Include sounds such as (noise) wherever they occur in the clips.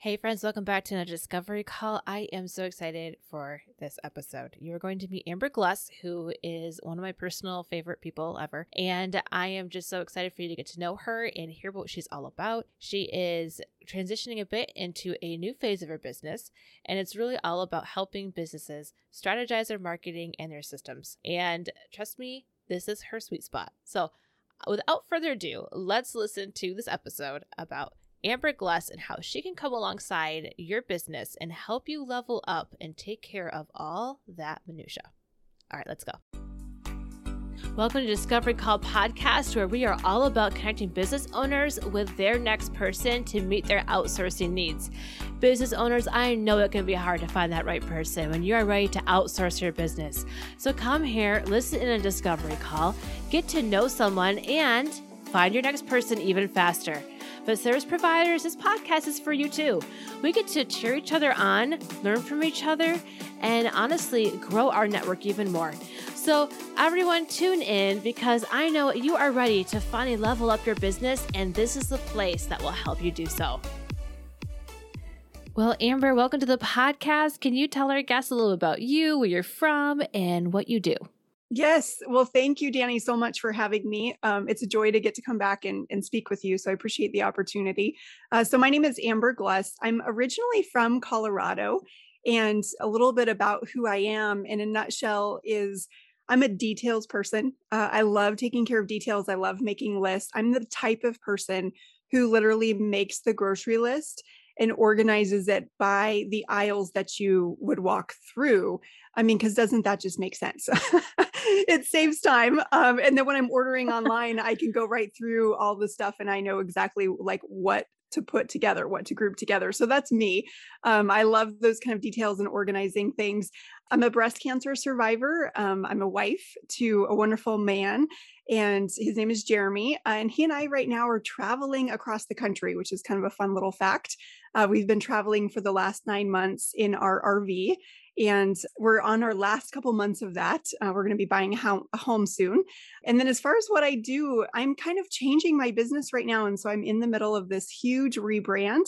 Hey, friends, welcome back to another Discovery Call. I am so excited for this episode. You're going to meet Amber Gluss, who is one of my personal favorite people ever. And I am just so excited for you to get to know her and hear what she's all about. She is transitioning a bit into a new phase of her business, and it's really all about helping businesses strategize their marketing and their systems. And trust me, this is her sweet spot. So, without further ado, let's listen to this episode about Amber Gluss and how she can come alongside your business and help you level up and take care of all that minutia. All right, let's go. Welcome to Discovery Call podcast, where we are all about connecting business owners with their next person to meet their outsourcing needs. Business owners, I know it can be hard to find that right person when you are ready to outsource your business. So come here, listen in a Discovery Call, get to know someone, and find your next person even faster. But service providers, this podcast is for you too. We get to cheer each other on, learn from each other, and honestly grow our network even more. So, everyone, tune in because I know you are ready to finally level up your business, and this is the place that will help you do so. Well, Amber, welcome to the podcast. Can you tell our guests a little about you, where you're from, and what you do? Yes. Well, thank you, Danny, so much for having me. Um, it's a joy to get to come back and, and speak with you. So I appreciate the opportunity. Uh, so, my name is Amber Gluss. I'm originally from Colorado. And a little bit about who I am in a nutshell is I'm a details person. Uh, I love taking care of details. I love making lists. I'm the type of person who literally makes the grocery list and organizes it by the aisles that you would walk through. I mean, because doesn't that just make sense? (laughs) it saves time. Um, and then when I'm ordering (laughs) online, I can go right through all the stuff and I know exactly like what to put together, what to group together. So that's me. Um, I love those kind of details and organizing things. I'm a breast cancer survivor. Um, I'm a wife to a wonderful man, and his name is Jeremy. Uh, and he and I right now are traveling across the country, which is kind of a fun little fact. Uh, we've been traveling for the last nine months in our RV, and we're on our last couple months of that. Uh, we're going to be buying a, home soon. And then, as far as what I do, I'm kind of changing my business right now. And so I'm in the middle of this huge rebrand.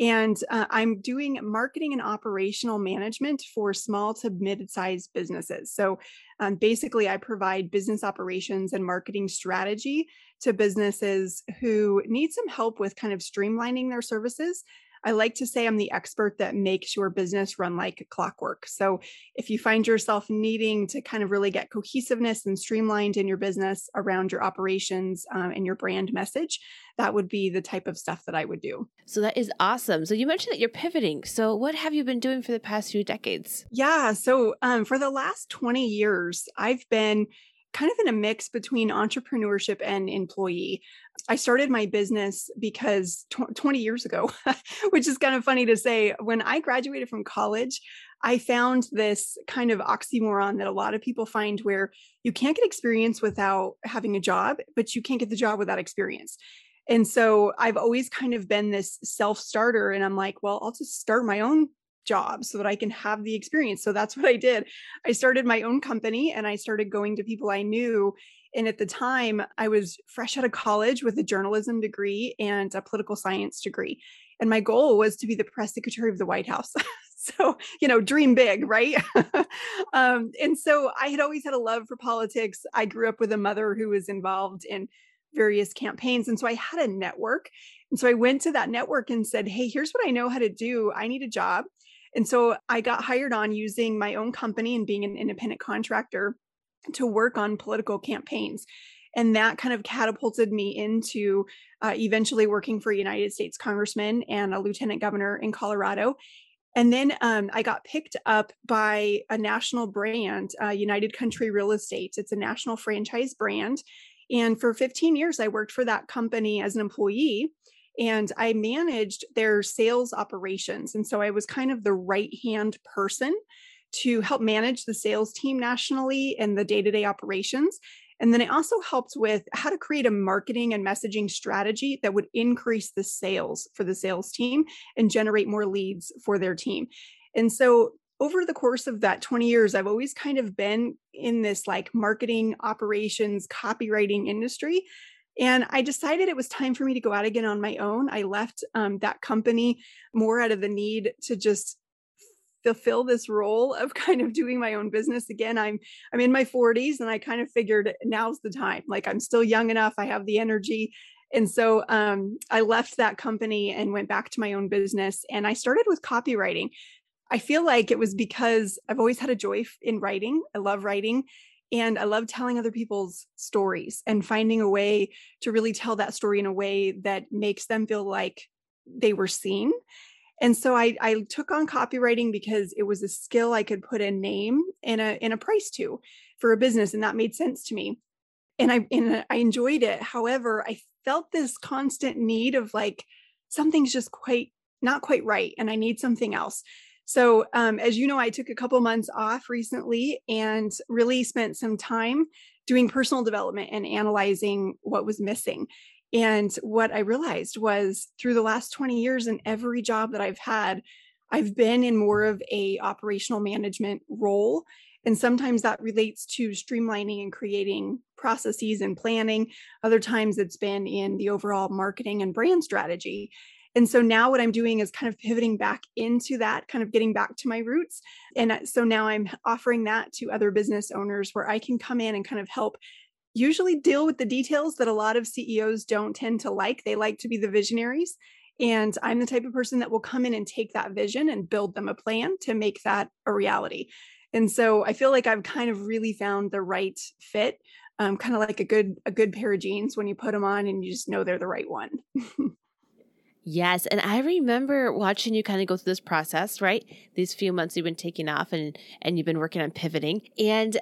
And uh, I'm doing marketing and operational management for small to mid sized businesses. So um, basically, I provide business operations and marketing strategy to businesses who need some help with kind of streamlining their services I like to say I'm the expert that makes your business run like clockwork. So if you find yourself needing to kind of really get cohesiveness and streamlined in your business around your operations um, and your brand message, that would be the type of stuff that I would do. So that is awesome. So you mentioned that you're pivoting. So what have you been doing for the past few decades? Yeah. So um, for the last 20 years, I've been kind of in a mix between entrepreneurship and employee. I started my business because tw- 20 years ago, (laughs) which is kind of funny to say, when I graduated from college, I found this kind of oxymoron that a lot of people find where you can't get experience without having a job, but you can't get the job without experience. And so I've always kind of been this self starter. And I'm like, well, I'll just start my own job so that I can have the experience. So that's what I did. I started my own company and I started going to people I knew. And at the time, I was fresh out of college with a journalism degree and a political science degree. And my goal was to be the press secretary of the White House. (laughs) so, you know, dream big, right? (laughs) um, and so I had always had a love for politics. I grew up with a mother who was involved in various campaigns. And so I had a network. And so I went to that network and said, Hey, here's what I know how to do. I need a job. And so I got hired on using my own company and being an independent contractor to work on political campaigns. And that kind of catapulted me into uh, eventually working for a United States congressman and a lieutenant governor in Colorado. And then um, I got picked up by a national brand, uh, United Country Real Estate. It's a national franchise brand. And for 15 years, I worked for that company as an employee and I managed their sales operations. And so I was kind of the right hand person to help manage the sales team nationally and the day to day operations. And then I also helped with how to create a marketing and messaging strategy that would increase the sales for the sales team and generate more leads for their team. And so over the course of that 20 years, I've always kind of been in this like marketing operations, copywriting industry And I decided it was time for me to go out again on my own. I left um, that company more out of the need to just fulfill this role of (laughs) kind of doing my own business again. I'm i'm in my 40s and i kind of figured now's the time. Like i'm still young enough. I have the energy. And so um, i left that company and went back to my own business and i started with copywriting. I feel like it was because i've always had a joy in writing. I love writing and I love telling other people's stories and finding a way to really tell that story in a way that makes them feel like they were seen. And so I, I took on copywriting because it was a skill I could put a name and a, and a price to for a business. And that made sense to me. And I, and I enjoyed it. However, I felt this constant need of like, something's just quite not quite right. And I need something else. So, um, as you know, I took a couple months off recently and really spent some time doing personal development and analyzing what was missing. And what I realized was through the last 20 years in every job that I've had, I've been in more of a operational management role. And sometimes that relates to streamlining and creating processes and planning. Other times it's been in the overall marketing and brand strategy. And so now what I'm doing is kind of pivoting back into that, kind of getting back to my roots. And uh, so now I'm offering that to other business owners where I can come in and kind of help usually deal with the details that a lot of CEOs don't tend to like. They like to be the visionaries. And I'm the type of person that will come in and take that vision and build them a plan to make that a reality. And so I feel like I've kind of really found the right fit, um, kind of like a good a good pair of jeans when you put them on and you just know they're the right one. (laughs) Yes, and I remember watching you kind of go through this process, right? These few months you've been taking off and and you've been working on pivoting. And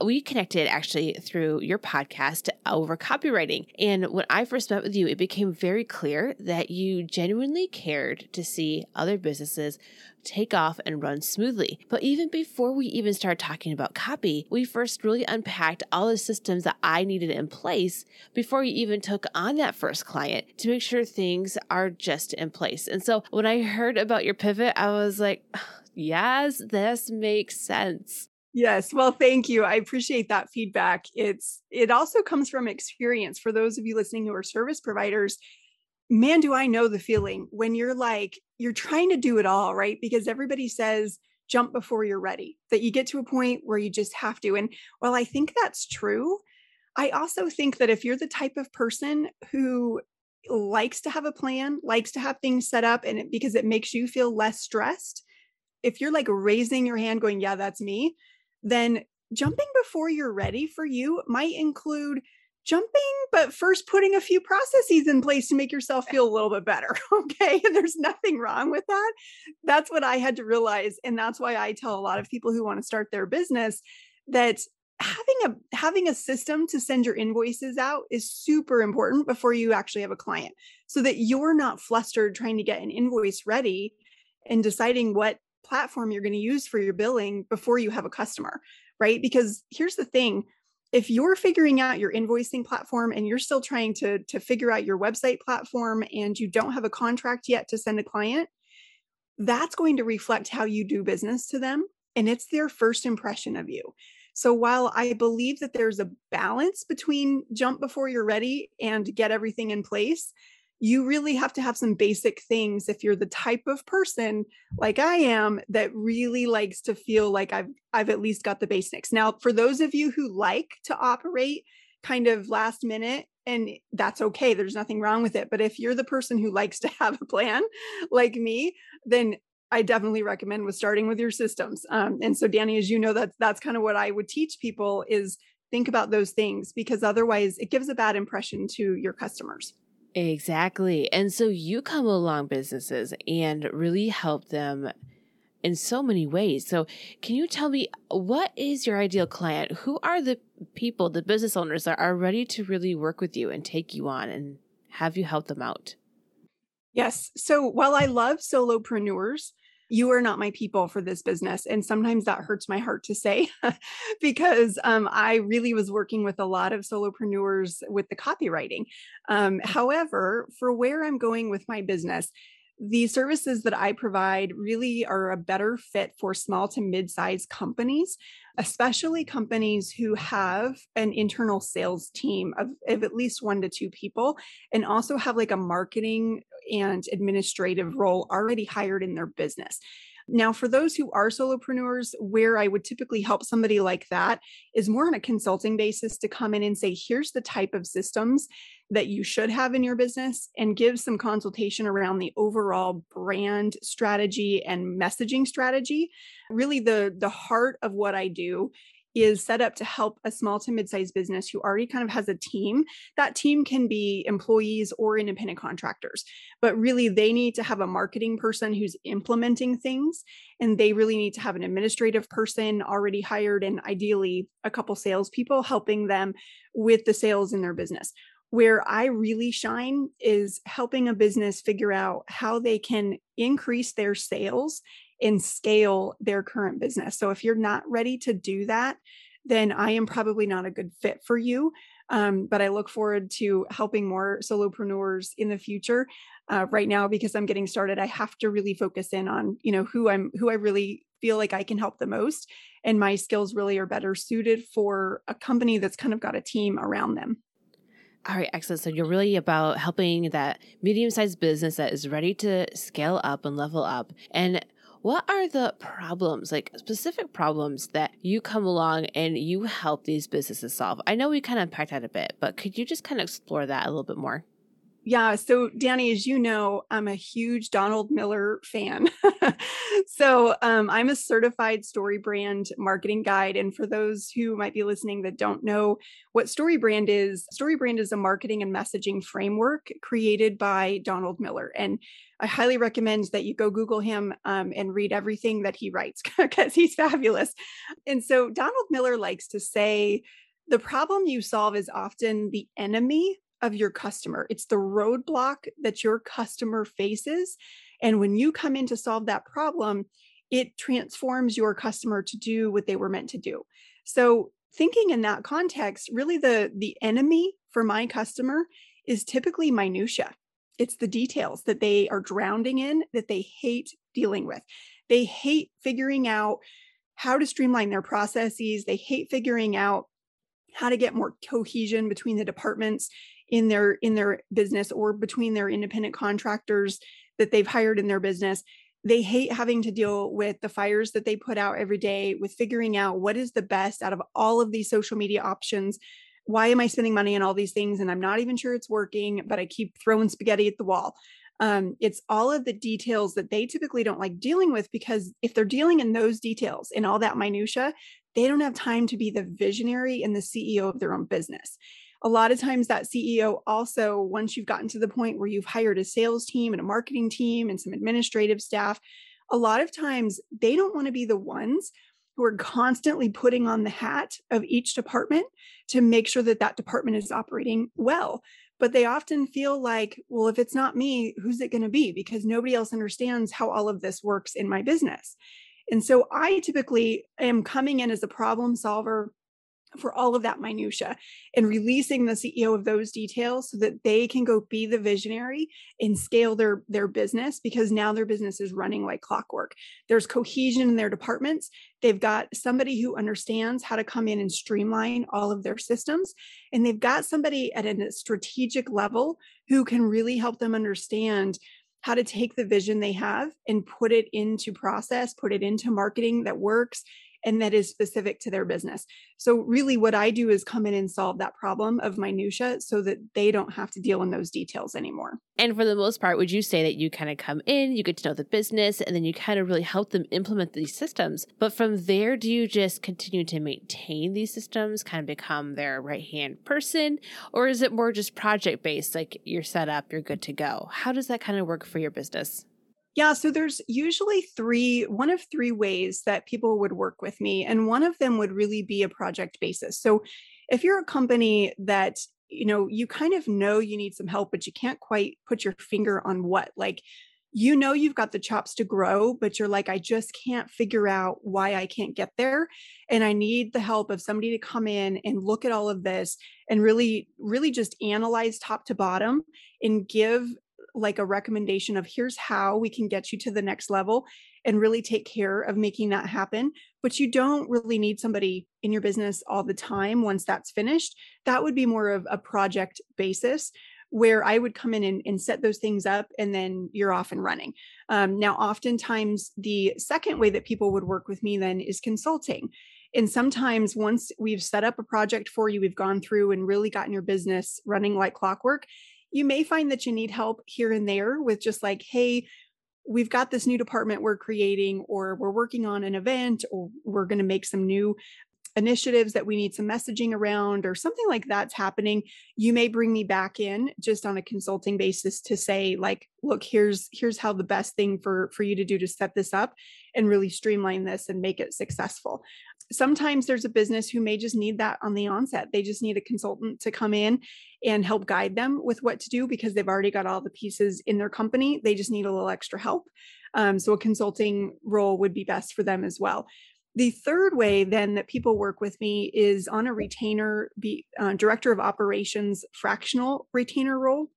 we connected actually through your podcast over copywriting. And when I first met with you, it became very clear that you genuinely cared to see other businesses take off and run smoothly. But even before we even started talking about copy, we first really unpacked all the systems that I needed in place before you even took on that first client to make sure things are just in place. And so when I heard about your pivot, I was like, (sighs) yes, this makes sense. Yes, well thank you. I appreciate that feedback. It's it also comes from experience for those of you listening who are service providers. Man, do I know the feeling when you're like you're trying to do it all, right? Because everybody says jump before you're ready. That you get to a point where you just have to. And while I think that's true, I also think that if you're the type of person who likes to have a plan, likes to have things set up and it, because it makes you feel less stressed, if you're like raising your hand going, "Yeah, that's me," then jumping before you're ready for you might include jumping, but first putting a few processes in place to make yourself eh. feel a little bit better. (laughs) Okay. And there's nothing wrong with that. That's what I had to realize. And that's why I tell a lot of people who want to start their business that having a having a system to send your invoices out is super important before you actually have a client so that you're not flustered trying to get an invoice ready and deciding what platform you're going to use for your billing before you have a customer, right? Because here's the thing if you're figuring out your invoicing platform and you're still trying to, to figure out your website platform and you don't have a contract yet to send a client, that's going to reflect how you do business to them. And it's their first impression of you. So while I believe that there's a balance between jump before you're ready and get everything in place, you really have to have some basic things if you're the type of person like I am that really likes to feel like I've I've at least got the basics. Now, for those of you who like to operate kind of last minute and that's okay, there's nothing wrong with it, but if you're the person who likes to (laughs) have a plan like me, then I definitely recommend with starting with your systems. Um, and so, Danny, as you know, that's that's kind of what I would teach people is think about those things because otherwise it gives a bad impression to your customers. Exactly. And so you come along businesses and really help them in so many ways. So, can you tell me what is your ideal client? Who are the people, the business owners that are ready to really work with you and take you on and have you help them out? Yes. So, while I love solopreneurs, you are not my people for this business. And sometimes that hurts my heart to say (laughs) because um, I really was working with a lot of solopreneurs with the copywriting. Um, however, for where I'm going with my business, the services that I provide really are a better fit for small to mid sized companies, especially companies who have an internal sales team of, of at least one to two people and also have like a marketing and administrative role already hired in their business. Now, for those who are solopreneurs, where I would typically help somebody like that is more on a consulting basis to come in and say, here's the type of systems that you should have in your business and give some consultation around the overall brand strategy and messaging strategy. Really, the, the heart of what I do is set up to help a small to mid-sized business who already kind of has a team. That team can be employees or independent contractors, but really they need to have a marketing person who's implementing things and they really need to have an administrative person already hired and ideally a couple salespeople helping them with the sales in their business. Where I really shine is helping a business figure out how they can increase their sales and scale their current business. So if you're not ready to do that, then I am probably not a good fit for you. Um, but I look forward to helping more solopreneurs in the future. Uh, right now, because I'm getting started, I have to really focus in on you know who I'm who I really feel like I can help the most, and my skills really are better suited for a company that's kind of got a team around them. All right, excellent. So you're really about helping that medium sized business that is ready to scale up and level up. And what are the problems, like specific problems that you come along and you help these businesses solve? I know we kind of unpacked that a bit, but could you just kind of explore that a little bit more? Yeah. So, Danny, as you know, I'm a huge Donald Miller fan. (laughs) so, um, I'm a certified story brand marketing guide. And for those who might be listening that don't know what story brand is, story brand is a marketing and messaging framework created by Donald Miller. And I highly recommend that you go Google him um, and read everything that he writes (laughs) because he's fabulous. And so, Donald Miller likes to say, the problem you solve is often the enemy of your customer. It's the roadblock that your customer faces. And when you come in to solve that problem, it transforms your customer to do what they were meant to do. So, thinking in that context, really the the enemy for my customer is typically minutia. It's the details that they are drowning in that they hate dealing with. They hate figuring out how to streamline their processes. They hate figuring out how to get more cohesion between the departments in their in their business or between their independent contractors that they've hired in their business they hate having to deal with the fires that they put out every day with figuring out what is the best out of all of these social media options why am i spending money on all these things? And i'm not even sure it's working but i keep throwing spaghetti at the wall. Um, it's all of the details that they typically don't like dealing with because if they're dealing in those details in all that minutia they don't have time to be the visionary and the ceo of their own business. A lot of times that CEO also, once you've gotten to the point where you've hired a sales team and a marketing team and some administrative staff, a lot of times they don't want to be the ones who are constantly putting on the hat of each department to make sure that that department is operating well. But they often feel like, well, if it's not me, who's it going to be? Because nobody else understands how all of this works in my business. And so I typically am coming in as a problem solver for all of that minutia and releasing the ceo of those details so that they can go be the visionary and scale their their business because now their business is running like clockwork. There's cohesion in their departments. They've got somebody who understands how to come in and streamline all of their systems. And they've got somebody at a strategic level who can really help them understand how to take the vision they have and put it into process put it into marketing that works and that is specific to their business. So really what I do is come in and solve that problem of minutia so that they don't have to deal in those details anymore. And for the most part, would you say that you kind of come in, you get to know the business, and then you kind of really help them implement these systems? But from there, do you just continue to maintain these systems, kind of become their right hand person? Or is it more just project based, like you're set up, you're good to go? How does that kind of work for your business? Yeah, so there's usually three, one of three ways that people would work with me. And one of them would really be a project basis. So if you're a company that, you know, you kind of know you need some help, but you can't quite put your finger on what, like, you know, you've got the chops to grow, but you're like, I just can't figure out why I can't get there. And I need the help of somebody to come in and look at all of this and really, really just analyze top to bottom and give like a recommendation of here's how we can get you to the next level and really take care of making that happen. But you don't really need somebody in your business all the time once that's finished. That would be more of a project basis where I would come in and, and, set those things up and then you're off and running. Um, now, oftentimes, the second way that people would work with me then is consulting. And sometimes, once we've set up a project for you, we've gone through and really gotten your business running like clockwork, you may find that you need help here and there with just like, hey, we've got this new department we're creating, or we're working on an event, or we're going to make some new initiatives that we need some messaging around or something like that's happening you may bring me back in just on a consulting basis to say like look here's here's how the best thing for for you to do to set this up and really streamline this and make it successful sometimes there's a business who may just need that on the onset they just need a consultant to come in and help guide them with what to do because they've already got all the pieces in their company they just need a little extra help um, so a consulting role would be best for them as well the third way, then, that people work with me is on a retainer, be, uh, director of operations, fractional retainer role.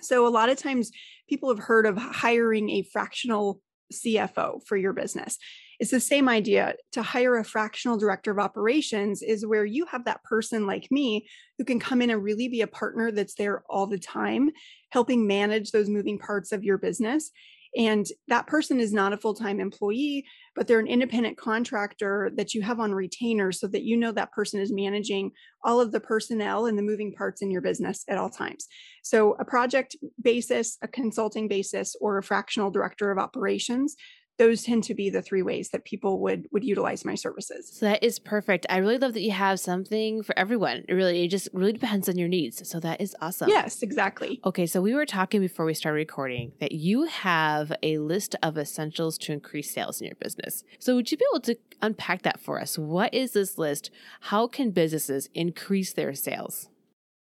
So, a lot of times people have heard of hiring a fractional CFO for your business. It's the same idea. To hire a fractional director of operations is where you have that person like me who can come in and really be a partner that's there all the time, helping manage those moving parts of your business. And that person is not a full time employee, but they're an independent contractor that you have on retainer so that you know that person is managing all of the personnel and the moving parts in your business at all times. So, a project basis, a consulting basis, or a fractional director of operations those tend to be the three ways that people would would utilize my services. So that is perfect. I really love that you have something for everyone. It really it just really depends on your needs. So that is awesome. Yes, exactly. Okay, so we were talking before we started recording that you have a list of essentials to increase sales in your business. So would you be able to unpack that for us? What is this list? How can businesses increase their sales?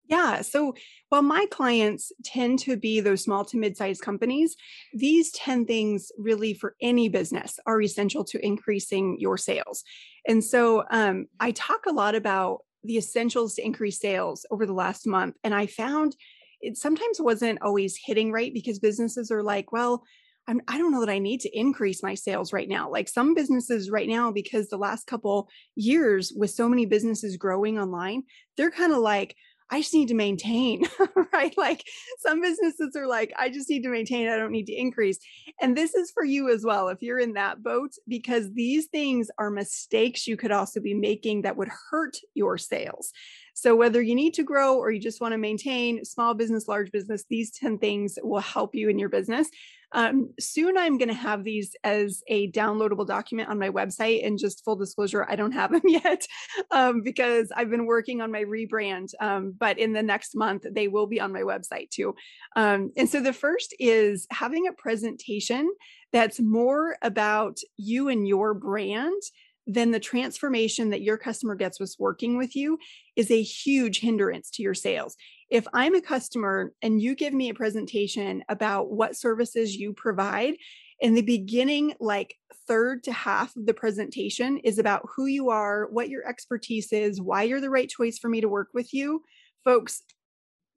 Yeah. So while my clients tend to be those small to mid sized companies, these 10 things really for any business are essential to increasing your sales. And so um, I talk a lot about the essentials to increase sales over the last month. And I found it sometimes wasn't always hitting right because businesses are like, well, I'm, I don't know that I need to increase my sales right now. Like some businesses right now, because the last couple years with so many businesses growing online, they're kind of like, I just need to maintain, (laughs) right? Like some businesses are like, I just need to maintain, I don't need to increase. And this is for you as well, if you're in that boat, because these things are mistakes you could also be making that would hurt your sales. So, whether you need to grow or you just want to maintain small business, large business, these 10 things will help you in your business. Um, soon I'm going to have these as a downloadable document on my website. And just full disclosure, I don't have (laughs) them yet um, because I've been working on my rebrand. Um, but in the next month, they will be on my website too. Um, and so the first is having a presentation that's more about you and your brand then the transformation that your customer gets with working with you is a huge hindrance to your sales if I'm a customer and you give me a presentation about what services you provide, in the beginning, like third to half of the presentation is about who you are, what your expertise is, why you're the right choice for me to work with you. Folks,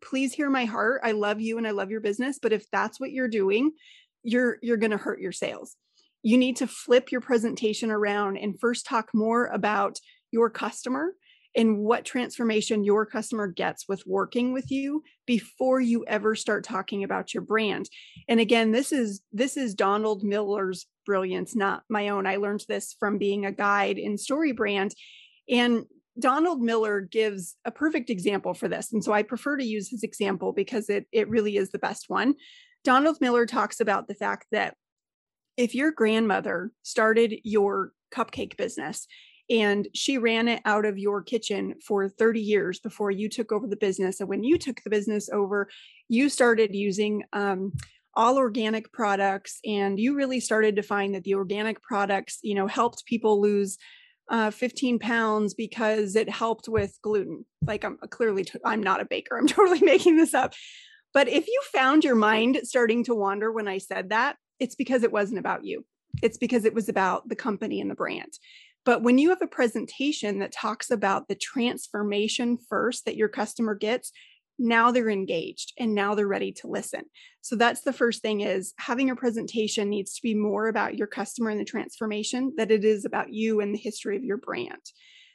please hear my heart. I love you and I love your business, but if that's what you're doing, you're you're going to hurt your sales. You need to flip your presentation around and first talk more about your customer and what transformation your customer gets with working with you before you ever start talking about your brand. And again this is this is donald miller's brilliance not my own. I learned this from being a guide in StoryBrand and donald miller gives a perfect example for this and so i prefer to use his example because it it really is the best one. Donald miller talks about the fact that if your grandmother started your cupcake business and she ran it out of your kitchen for 30 years before you took over the business and when you took the business over you started using um, all organic products and you really started to find that the organic products you know helped people lose uh, 15 pounds because it helped with gluten. Like i'm clearly i'm not a baker i'm (laughs) totally making this up. But if you found your mind starting to wander when i said that it's because it wasn't about you. It's because it was about the company and the brand but when you have a presentation that talks about the transformation first that your customer gets, now they're engaged and now they're ready to listen. So that's the first thing is having your presentation needs to be more about your customer and the transformation that it is about you and the history of your brand.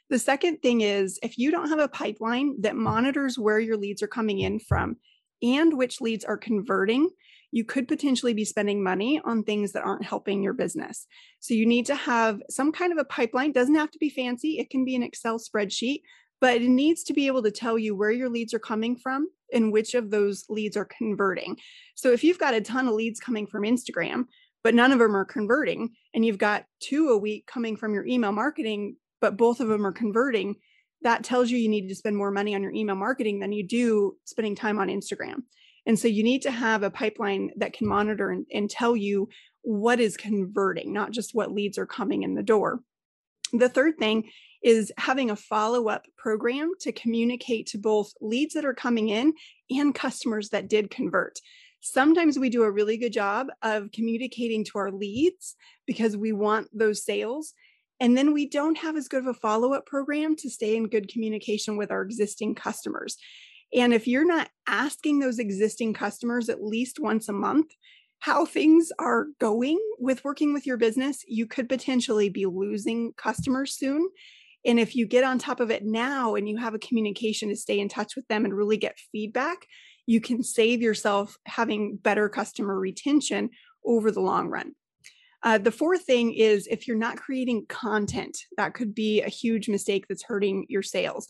The second thing is if you don't have a pipeline that monitors where your leads are coming in from and which leads are converting, you could potentially be spending money on things that aren't helping your business. So you need to have some kind of a pipeline, doesn't have to be fancy, it can be an Excel spreadsheet, but it needs to be able to tell you where your leads are coming from and which of those leads are converting. So if you've got a ton of leads coming from Instagram, but none of them are converting, and you've got two a week coming from your email marketing, but both of them are converting, that tells you you need to spend more money on your email marketing than you do spending time on Instagram. And so you need to have a pipeline that can monitor and, and tell you what is converting, not just what leads are coming in the door. The third thing is having a follow up program to communicate to both leads that are coming in and customers that did convert. Sometimes we do a really good job of communicating to our leads because we want those sales. And then we don't have as good of a follow up program to stay in good communication with our existing customers. And if you're not asking those existing customers at least once a month how things are going with working with your business, you could potentially be losing customers soon. And if you get on top of it now and you have a communication to stay in touch with them and really get feedback, you can save yourself having better customer retention over the long run. Uh, the fourth thing is if you're not creating content, that could be a huge mistake that's hurting your sales.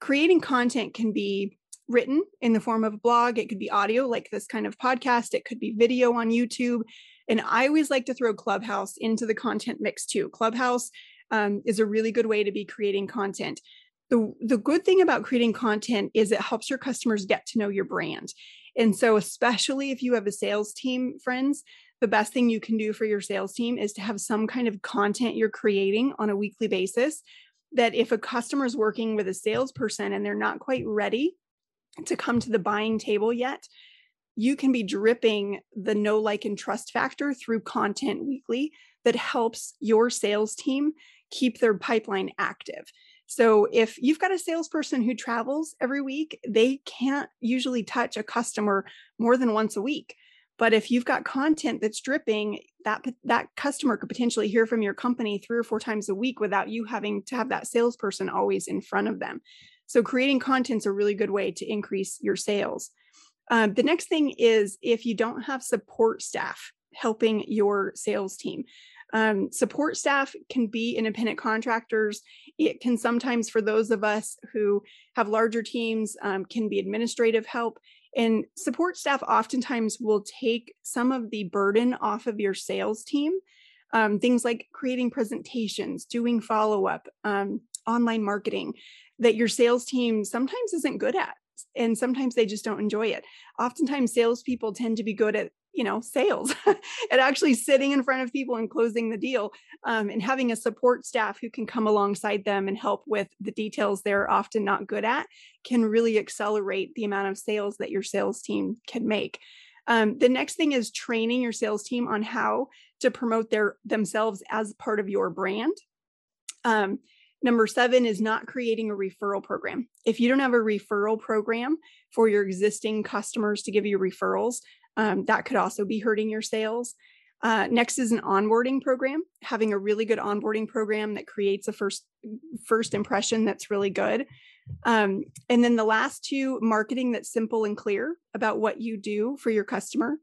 Creating content can be written in the form of a blog, it could be audio, like this kind of podcast, it could be video on YouTube. And I always like to throw Clubhouse into the content mix too. Clubhouse um, is a really good way to be creating content. The, the good thing about creating content is it helps your customers get to know your brand. And so, especially if you have a sales team, friends, the best thing you can do for your sales team is to have some kind of content you're creating on a weekly basis. That if a customer is working with a salesperson and they're not quite ready to come to the buying table yet, you can be dripping the no like, and trust factor through content weekly that helps your sales team keep their pipeline active. So if you've got a salesperson who travels every week, they can't usually touch a customer more than once a week. But if you've got content that's dripping, that that customer could potentially hear from your company three or four times a week without you having to have that salesperson always in front of them. So creating content is a really good way to increase your sales. Um, the next thing is if you don't have support staff helping your sales team. Um, support staff can be independent contractors. It can sometimes, for those of us who have larger teams, um, can be administrative help. And support staff oftentimes will take some of the burden off of your sales team. Um, things like creating presentations, doing follow up, um, online marketing that your sales team sometimes isn't good at and sometimes they just don't enjoy it. Oftentimes, salespeople tend to be good at you know sales (laughs) at actually sitting in front of people and closing the deal um, and having a support staff who can come alongside them and help with the details they're often not good at can really accelerate the amount of sales that your sales team can make um, the next thing is training your sales team on how to promote their themselves as part of your brand um, Number seven is not creating a referral program. If you don't have a referral program for your existing customers to give you referrals, um, that could also be hurting your sales. Uh, next is an onboarding program. Having a really good onboarding program that creates a first first impression that's really good. Um, and then the last two, marketing that's simple and clear about what you do for your customer,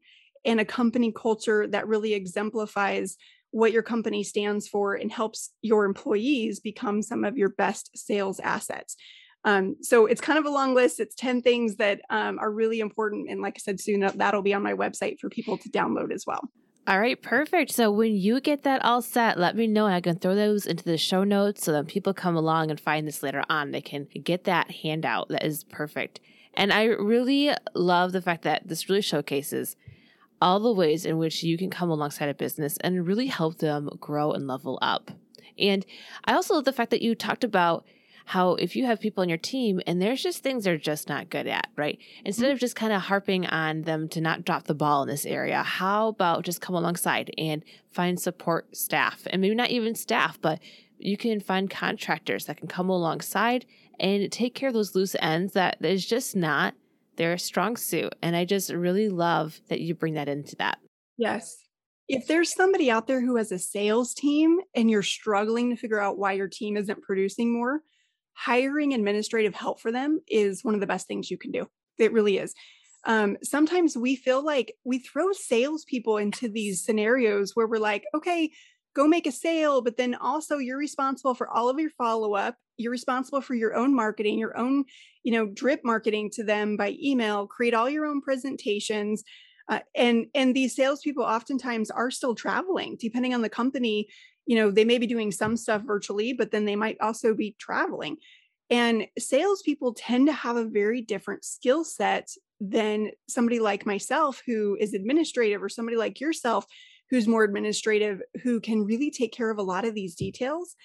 and a company culture that really exemplifies what your company stands for and helps your employees become some of your best sales assets. Um, so it's kind of a long list. It's 10 things that um, are really important. And like I said, soon that'll be on my website for people to download as well. All right, perfect. So when you get that all set, let me know. I can throw those into the show notes so that people come along and find this later on. They can get that handout. That is perfect. And I really love the fact that this really showcases all the ways in which you can come alongside a business and really help them grow and level up. And I also love the fact that you talked about how if you have people on your team and there's just things they're just not good at, right? Instead mm-hmm. of just kind of harping on them to not drop the ball in this area, how about just come alongside and find support staff and maybe not even staff, but you can find contractors that can come alongside and take care of those loose ends that is just not their strong suit. And I just really love that you bring that into that. Yes. If there's somebody out there who has a sales team and you're struggling to figure out why your team isn't producing more, hiring administrative help for them is one of the best things you can do. It really is. Um, sometimes we feel like we throw salespeople into these scenarios where we're like, okay, go make a sale, but then also you're responsible for all of your follow up. You're responsible for your own marketing, your own, you know, drip marketing to them by email. Create all your own presentations. Uh, and and these salespeople oftentimes are still traveling, depending on the company. You know, they may be doing some stuff virtually, but then they might also be traveling. And salespeople tend to have a very different skill set than somebody like myself who is administrative or somebody like yourself who's more administrative who can really take care of a lot of these details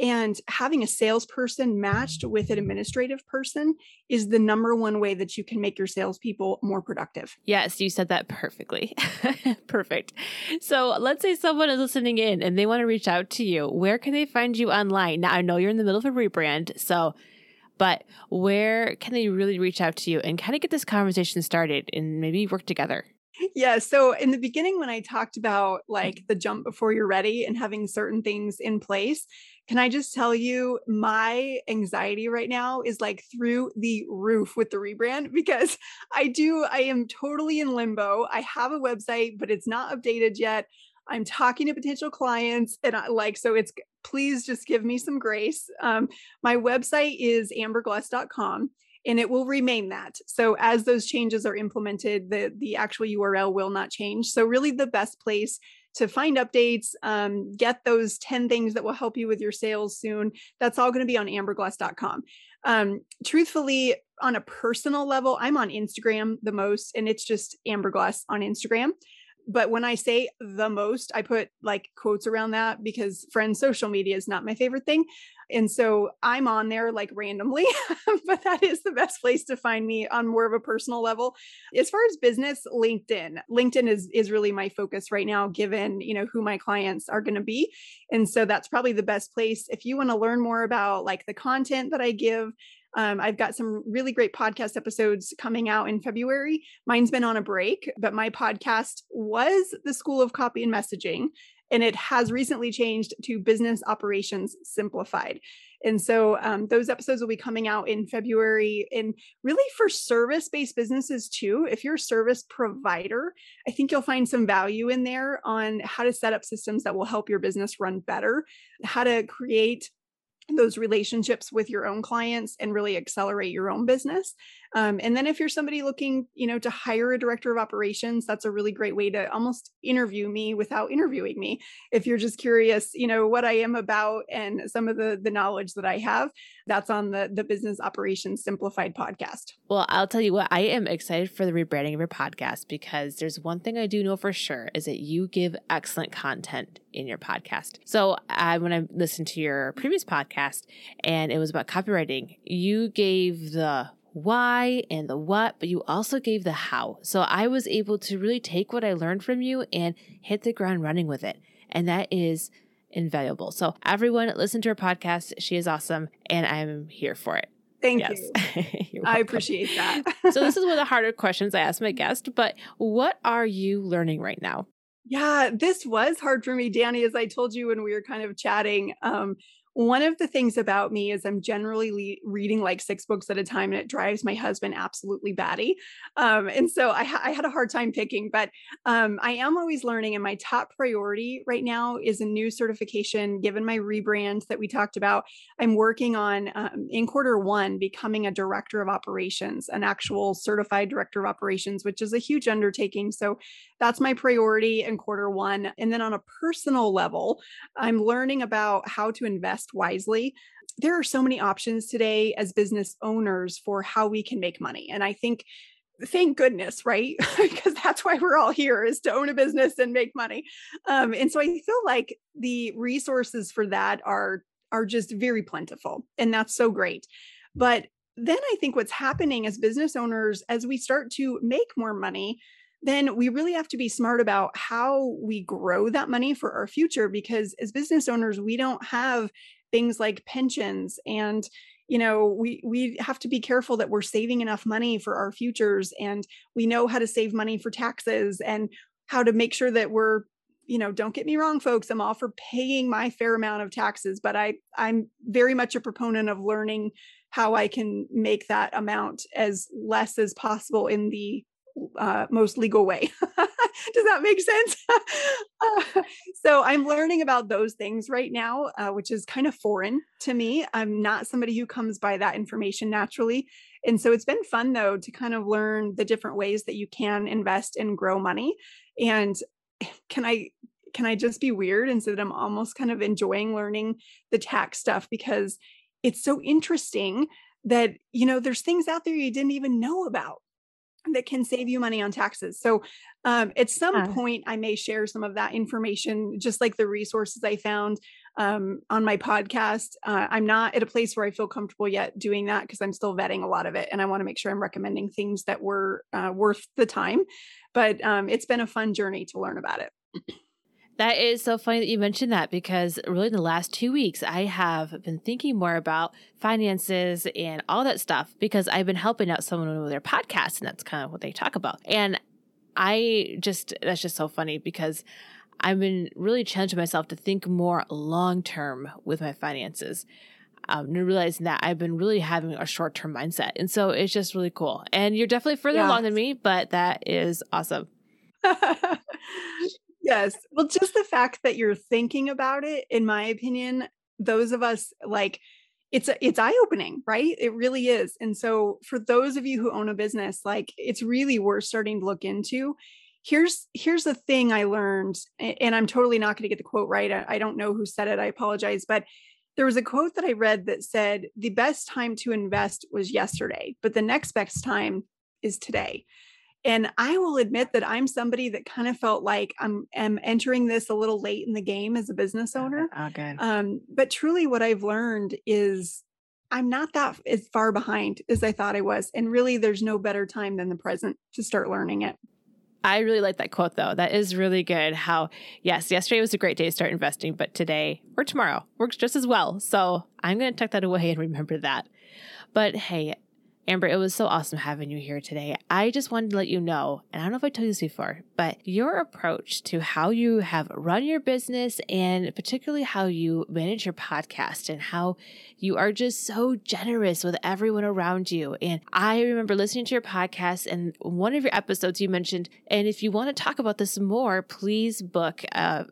and having a salesperson matched with an administrative person is the number one way that you can make your salespeople more productive. Yes, you said that perfectly. (laughs) Perfect. So let's say someone is listening in and they want to reach out to you. Where can they find you online? Now, I know you're in the middle of a rebrand. So, but where can they really reach out to you and kind of get this conversation started and maybe work together? Yeah. So in the beginning, when I talked about like the jump before you're ready and having certain things in place, can I just tell you my anxiety right now is like through the roof with the rebrand (laughs) because I do, I am totally in limbo. I have a website, but it's not updated yet. I'm talking to potential clients and I like, so it's please just give me some grace. Um, my website is ambergluss.com and it will remain that. So as those changes are implemented, the the actual URL will not change. So really, the best place to find updates, um, get those 10 things that will help you with your sales soon. That's all going to be on ambergluss.com. Um, truthfully, on a personal level, I'm on Instagram the most, and it's just ambergluss on Instagram but when I say the most, I put like quotes around that because friends social media is not my favorite thing. And so I'm on there like randomly, (laughs) but that is the best place to find me on more of a personal level. As far as business, LinkedIn. LinkedIn is is really my focus right now given, you know, who my clients are going to be. And so that's probably the best place if you want to learn more about like the content that I give, um, I've got some really great podcast episodes coming out in February. Mine's been on a break, but my podcast was the School of Copy and Messaging, and it has recently changed to Business Operations Simplified. And so um, those episodes will be coming out in February. And really for service based businesses too, if you're a service provider, I think you'll find some value in there on how to set up systems that will help your business run better, how to create those relationships with your own clients and really accelerate your own business um, and then if you're somebody looking you know to hire a director of operations that's a really great way to almost interview me without interviewing me if you're just curious you know what i am about and some of the the knowledge that i have that's on the the business operations simplified podcast. Well i'll tell you what i am excited for the rebranding of your podcast because there's one thing i do know for sure is that you give excellent content in your podcast. So I, when i listened to your previous podcast and it was about copywriting you gave the why and the what, but you also gave the how. So I was able to really take what I learned from you and hit the ground running with it. And that is invaluable. So everyone listen to her podcast. She is awesome and I'm here for it. Thank yes. you. (laughs) I appreciate that. (laughs) so this is one of the (laughs) harder questions I ask my guest, but what are you learning right now? Yeah, this was hard for me, Danny, as I told you when we were kind of chatting. Um, one of the things about me is I'm generally le- reading like six books at a time, and it drives my husband absolutely batty. Um, and so I, ha- I, had a hard time picking, but um, I am always learning. And my top priority right now is a new certification. Given my rebrand that we talked about, I'm working on um, in quarter one becoming a director of operations, an actual certified director of operations, which is a huge undertaking. So that's my priority in quarter one. And then on a personal level, I'm learning about how to invest invest wisely. There are so many options today as business owners for how we can make money. And I think thank goodness right (laughs) because that's why we're all here is to own a business and make money um, and so i feel like the resources for that are are just very plentiful and that's so great but then i think what's happening as business owners as we start to make more money then we really have to be smart about how we grow that money for our future because as business owners we don't have things like pensions and you know we we have to be careful that we're saving enough money for our futures and we know how to save money for taxes and how to make sure that we're you know don't get me wrong folks i'm all for paying my fair amount of taxes but i i'm very much a proponent of learning how i can make that amount as less as possible in the uh, most legal way. (laughs) Does that make sense? (laughs) Uh, so i'm learning about those things right now uh, which is kind of foreign to me. I'm not somebody who comes by that information naturally. And so it's been fun though to kind of learn the different ways that you can invest and grow money. And (sighs) can I can I just be weird and say that I'm almost kind of enjoying learning the tax stuff because it's so interesting that you know there's things out there you didn't even know about that can save you money on taxes. So um, at some yeah. point, I may share some of that information, just like the resources I found um, on my podcast. Uh, I'm not at a place where I feel comfortable yet doing that because I'm still vetting a lot of it, and I want to make sure I'm recommending things that were uh, worth the time. But um, it's been a fun journey to learn about it. That is so funny that you mentioned that because really in the last two weeks, I have been thinking more about finances and all that stuff because I've been helping out someone with their podcast and that's kind of what they talk about. And I just, that's just so funny because I've been really challenging myself to think more long term with my finances. Um, and realizing that I've been really having a short term mindset. And so it's just really cool. And you're definitely further yeah. along than me, but that is awesome. (laughs) yes. Well, just the fact that you're thinking about it, in my opinion, those of us like it's it's eye opening, right? It really is. And so for those of you who own a business, like it's really worth starting to look into. Here's here's the thing I learned, and I'm totally not going to get the quote right. I, I don't know who said it. I apologize, but there was a quote that I read that said, "The best time to invest was yesterday, but the next best time is today." And I will admit that I'm somebody that kind of felt like I'm am entering this a little late in the game as a business owner. Oh, good. Um, but truly, what I've learned is I'm not that as far behind as I thought I was. And really, there's no better time than the present to start learning it. I really like that quote though. That is really good. How, yes, yesterday was a great day to start investing, but today or tomorrow works just as well. So I'm going to tuck that away and remember that. But hey, Amber, it was so awesome having you here today. I just wanted to let you know, and I don't know if I told you this before, but your approach to how you have run your business and particularly how you manage your podcast and how you are just so generous with everyone around you. And I remember listening to your podcast and one of your episodes you mentioned, and if you want to talk about this more, please book a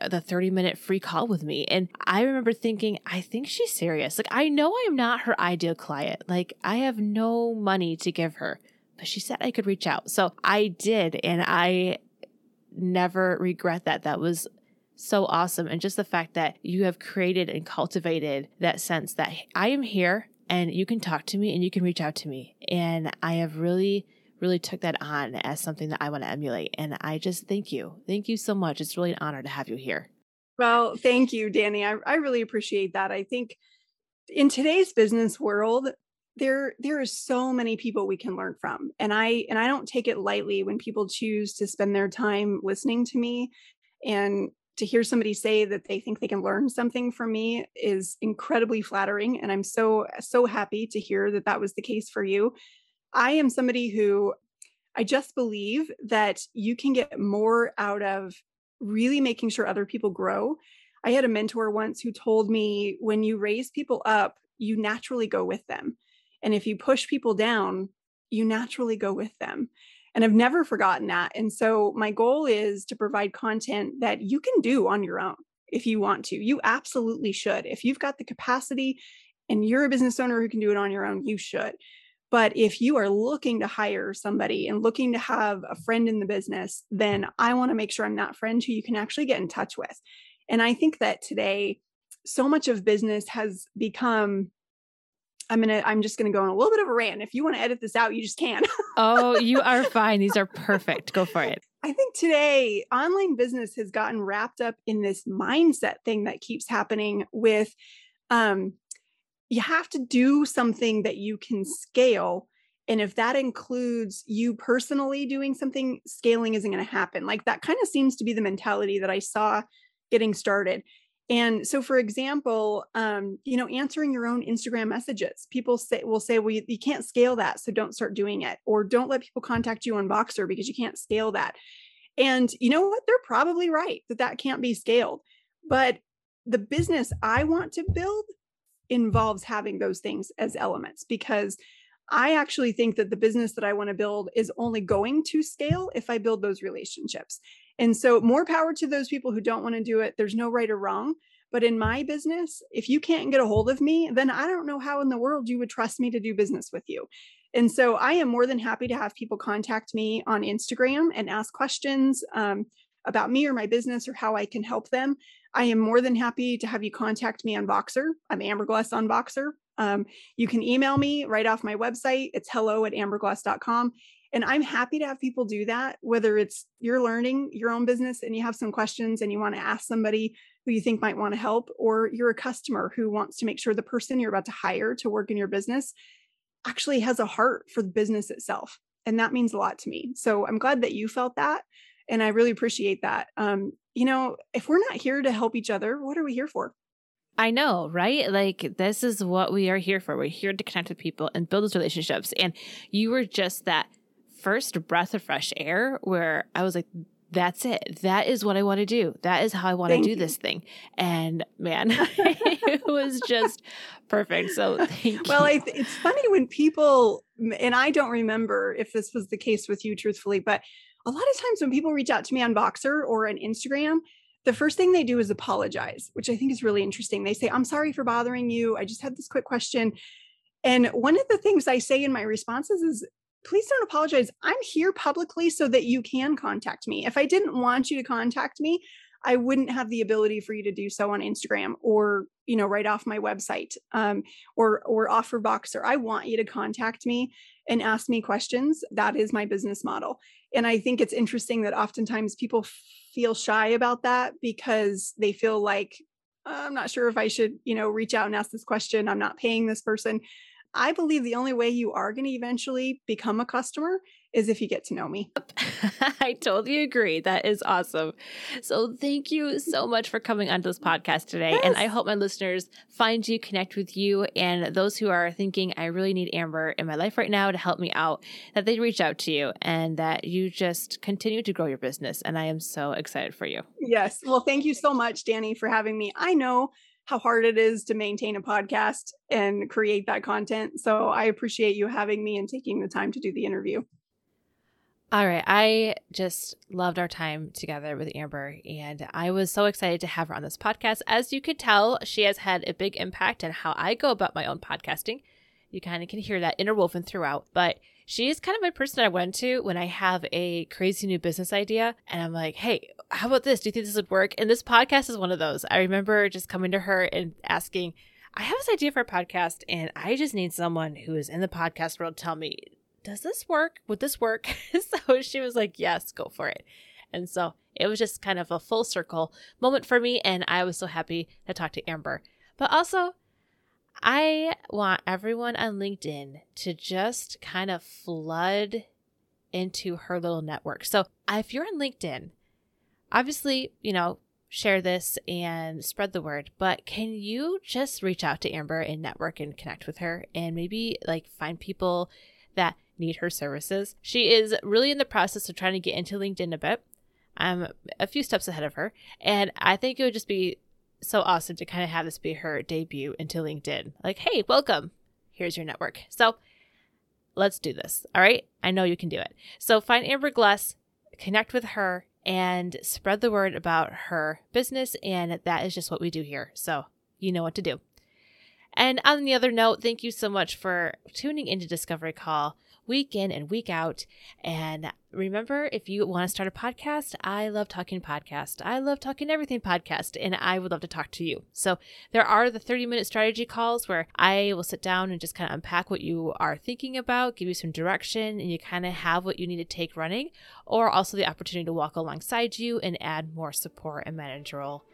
Uh, the 30 minute free call with me. And I remember thinking, I think she's serious. Like, I know I'm not her ideal client. Like, I have no money to give her, but she said I could reach out. So I did. And I never regret that. That was so awesome. And just the fact that you have created and cultivated that sense that I am here and you can talk to me and you can reach out to me. And I have really really took that on as something that I want to emulate. And I just thank you. Thank you so much. It's really an honor to have you here. Well, thank you, Danny. I, I really appreciate that. I think in today's business world, there there is so many people we can learn from and i and i don't take it lightly when people choose to spend their time listening to me and to hear somebody say that they think they can learn something from me is incredibly flattering and i'm so so happy to hear that that was the case for you I am somebody who I just believe that you can get more out of really making sure other people grow. I had a mentor once who told me when you raise people up, you naturally go with them. And if you push people down, you naturally go with them. And I've never forgotten that. And so my goal is to provide content that you can do on your own if you want to. You absolutely should. If you've got the capacity and you're a business owner who can do it on your own, you should. But if you are looking to hire somebody and looking to have a friend in the business, then I want to make sure I'm that friend who you can actually get in touch with. And I think that today, so much of business has become I'm gonna I'm just gonna go on a little bit of a rant. If you want to edit this out, you just can. oh, you are (laughs) fine. These are perfect. Go for it. I think today online business has gotten wrapped up in this mindset thing that keeps happening with um you have to do something that you can scale and if that includes you personally doing something scaling isn't going to happen like that kind of seems to be the mentality that i saw getting started And so, for example, um, you know, answering your own Instagram messages, people say will say, "Well, you, you can't scale that, so don't start doing it," or "Don't let people contact you on Voxer because you can't scale that." And you know what? They're probably right that that can't be scaled. But the business I want to build involves having those things as elements because I actually think that the business that I want to build is only going to scale if I build those relationships. And so, more power to those people who don't want to do it. There's no right or wrong. But in my business, if you can't get a hold of me, then I don't know how in the world you would trust me to do business with you. And so, I am more than happy to have people contact me on Instagram and ask questions um, about me or my business or how I can help them. I am more than happy to have you contact me on Voxer. I'm Amber Gluss on Voxer. Um, you can email me right off my website. It's hello at ambergluss.com. And I'm happy to have people do that, whether it's you're learning your own business and you have some questions and you want to ask somebody who you think might want to help, or you're a customer who wants to make sure the person you're about to hire to work in your business actually has a heart for the business itself. And that means a lot to me. So I'm glad that you felt that. And I really appreciate that. Um, you know, if we're not here to help each other, what are we here for? I know, right? Like, this is what we are here for. We're here to connect with people and build those relationships. And you were just that first breath of fresh air where I was like, that's it. That is what I want to do. That is how I want thank to do you. this thing. And man, (laughs) (laughs) it was just perfect. So thank well, you. Well, it's funny when people, and I don't remember if this was the case with you, truthfully, but a lot of times when people reach out to me on Voxer or on Instagram, the first thing they do is apologize, which I think is really interesting. They say, I'm sorry for bothering you. I just had this quick question. And one of the things I say in my responses is, please don't apologize. I'm here publicly so that you can contact me. If I didn't want you to contact me, I wouldn't have the ability for you to do so on Instagram or you know right off my website um, or or offer Voxer. I want you to contact me and ask me questions. That is my business model, and I think it's interesting that oftentimes people feel shy about that because they feel like uh, I'm not sure if I should you know reach out and ask this question. I'm not paying this person. I believe the only way you are going to eventually become a customer is if you get to know me. (laughs) I totally agree. That is awesome. So thank you so much for coming onto this podcast today. Yes. And I hope my listeners find you, connect with you, and those who are thinking, I really need Amber in my life right now to help me out, that they reach out to you and that you just continue to grow your business. And I am so excited for you. Yes. Well, thank you so much, Danny, for having me. I know how hard it is to maintain a podcast and create that content. So I appreciate you having me and taking the time to do the interview. All right. I just loved our time together with Amber, and I was so excited to have her on this podcast. As you could tell, she has had a big impact on how I go about my own podcasting. You kind of can hear that interwoven throughout, but she is kind of my person I went to when I have a crazy new business idea and I'm like, hey, how about this? Do you think this would work? And this podcast is one of those. I remember just coming to her and asking, I have this idea for a podcast and I just need someone who is in the podcast world tell me, does this work? Would this work? (laughs) so she was like, yes, go for it. And so it was just kind of a full circle moment for me. And I was so happy to talk to Amber. But also, I want everyone on LinkedIn to just kind of flood into her little network. So uh, if you're on LinkedIn, obviously, you know, share this and spread the word, but can you just reach out to Amber and network and connect with her and maybe like find people that need her services? She is really in the process of trying to get into LinkedIn a bit. I'm a few steps ahead of her, and I think it would just be so awesome to kind of have this be her debut into LinkedIn. Like, hey, welcome. Here's your network. So let's do this. All right. I know you can do it. So find Amber Gluss, connect with her, and spread the word about her business. And that is just what we do here. So you know what to do. And on the other note, thank you so much for tuning into Discovery Call week in and week out. And remember, if you want to start a podcast, I love talking podcast. I love talking everything podcast, and I would love to talk to you. So there are the 30 minute strategy calls where I will sit down and just kind of unpack what you are thinking about, give you some direction, and you kind of have what you need to take running, or also the opportunity to walk alongside you and add more support and managerial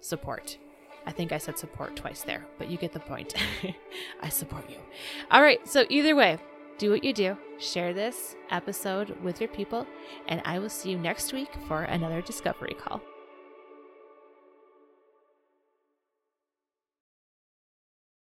support. I think I said support twice there, but you get the point. (laughs) I support you. All right, so either way, do what you do, share this episode with your people, and I will see you next week for another discovery call.